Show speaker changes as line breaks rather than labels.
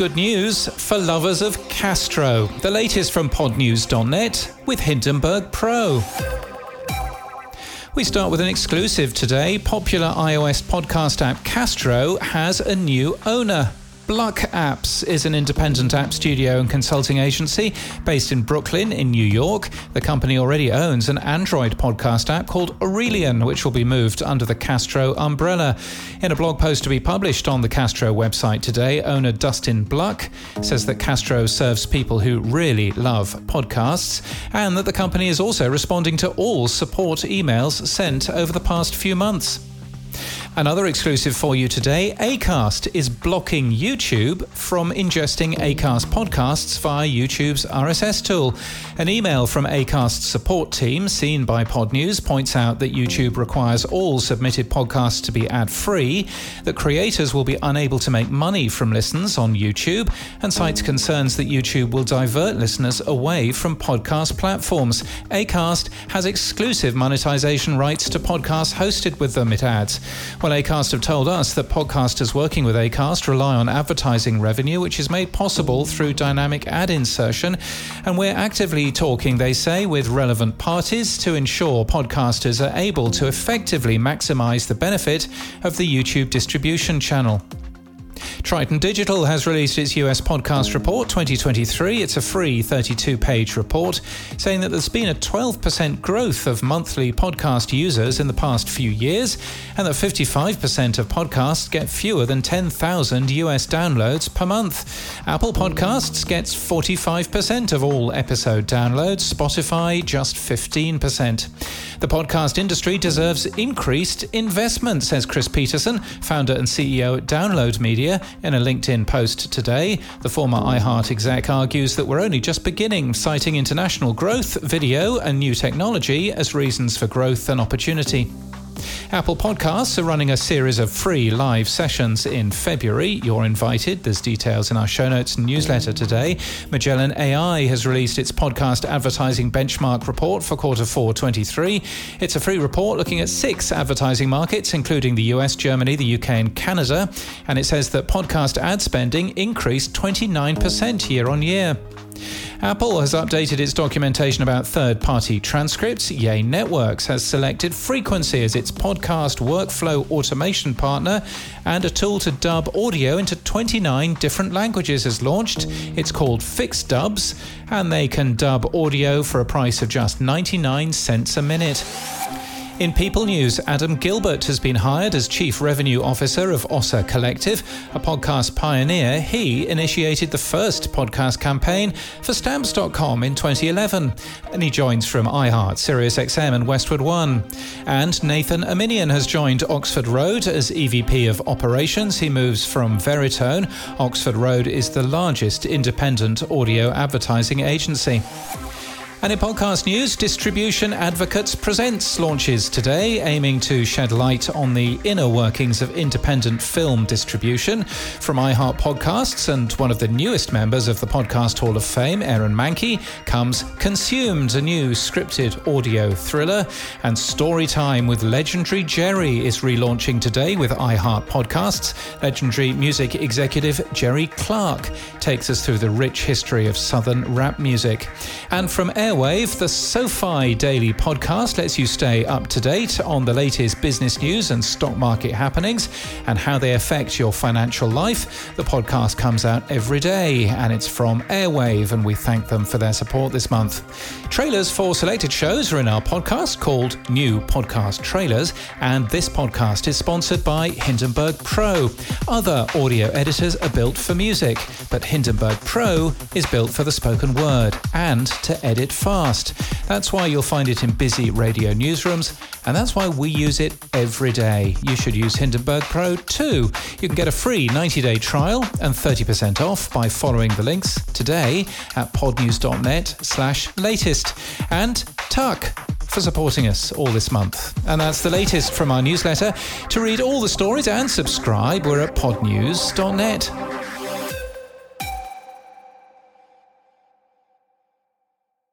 good news for lovers of Castro. The latest from podnews.net with Hindenburg Pro. We start with an exclusive today. Popular iOS podcast app Castro has a new owner. Bluck Apps is an independent app studio and consulting agency based in Brooklyn, in New York. The company already owns an Android podcast app called Aurelian, which will be moved under the Castro umbrella. In a blog post to be published on the Castro website today, owner Dustin Bluck says that Castro serves people who really love podcasts and that the company is also responding to all support emails sent over the past few months. Another exclusive for you today Acast is blocking YouTube from ingesting Acast podcasts via YouTube's RSS tool. An email from Acast's support team, seen by Podnews, points out that YouTube requires all submitted podcasts to be ad free, that creators will be unable to make money from listens on YouTube, and cites concerns that YouTube will divert listeners away from podcast platforms. Acast has exclusive monetization rights to podcasts hosted with them, it adds. Well, Acast have told us that podcasters working with Acast rely on advertising revenue, which is made possible through dynamic ad insertion. And we're actively talking, they say, with relevant parties to ensure podcasters are able to effectively maximize the benefit of the YouTube distribution channel. Triton Digital has released its US Podcast Report 2023. It's a free 32 page report saying that there's been a 12% growth of monthly podcast users in the past few years, and that 55% of podcasts get fewer than 10,000 US downloads per month. Apple Podcasts gets 45% of all episode downloads, Spotify just 15%. The podcast industry deserves increased investment, says Chris Peterson, founder and CEO at Download Media, in a LinkedIn post today. The former iHeart exec argues that we're only just beginning, citing international growth, video, and new technology as reasons for growth and opportunity. Apple Podcasts are running a series of free live sessions in February. You're invited. There's details in our show notes and newsletter today. Magellan AI has released its podcast advertising benchmark report for quarter four 23. It's a free report looking at six advertising markets, including the US, Germany, the UK, and Canada. And it says that podcast ad spending increased 29% year on year. Apple has updated its documentation about third party transcripts. Yay Networks has selected Frequency as its podcast workflow automation partner, and a tool to dub audio into 29 different languages has launched. It's called FixDubs, and they can dub audio for a price of just 99 cents a minute. In People News, Adam Gilbert has been hired as Chief Revenue Officer of Ossa Collective, a podcast pioneer. He initiated the first podcast campaign for Stamps.com in 2011, and he joins from iHeart, SiriusXM, and Westwood One. And Nathan Aminian has joined Oxford Road as EVP of Operations. He moves from Veritone. Oxford Road is the largest independent audio advertising agency. And in podcast news, Distribution Advocates Presents launches today, aiming to shed light on the inner workings of independent film distribution. From iHeart Podcasts and one of the newest members of the Podcast Hall of Fame, Aaron Mahnke, comes Consumed, a new scripted audio thriller. And Storytime with legendary Jerry is relaunching today with iHeart Podcasts. Legendary music executive Jerry Clark takes us through the rich history of Southern rap music. And from Air Airwave, the SoFi Daily podcast lets you stay up to date on the latest business news and stock market happenings and how they affect your financial life. The podcast comes out every day and it's from Airwave, and we thank them for their support this month. Trailers for selected shows are in our podcast called New Podcast Trailers, and this podcast is sponsored by Hindenburg Pro. Other audio editors are built for music, but Hindenburg Pro is built for the spoken word and to edit fast. That's why you'll find it in busy radio newsrooms, and that's why we use it every day. You should use Hindenburg Pro too. You can get a free 90 day trial and 30% off by following the links today at podnews.net slash latest. And Tuck for supporting us all this month. And that's the latest from our newsletter. To read all the stories and subscribe, we're at podnews.net.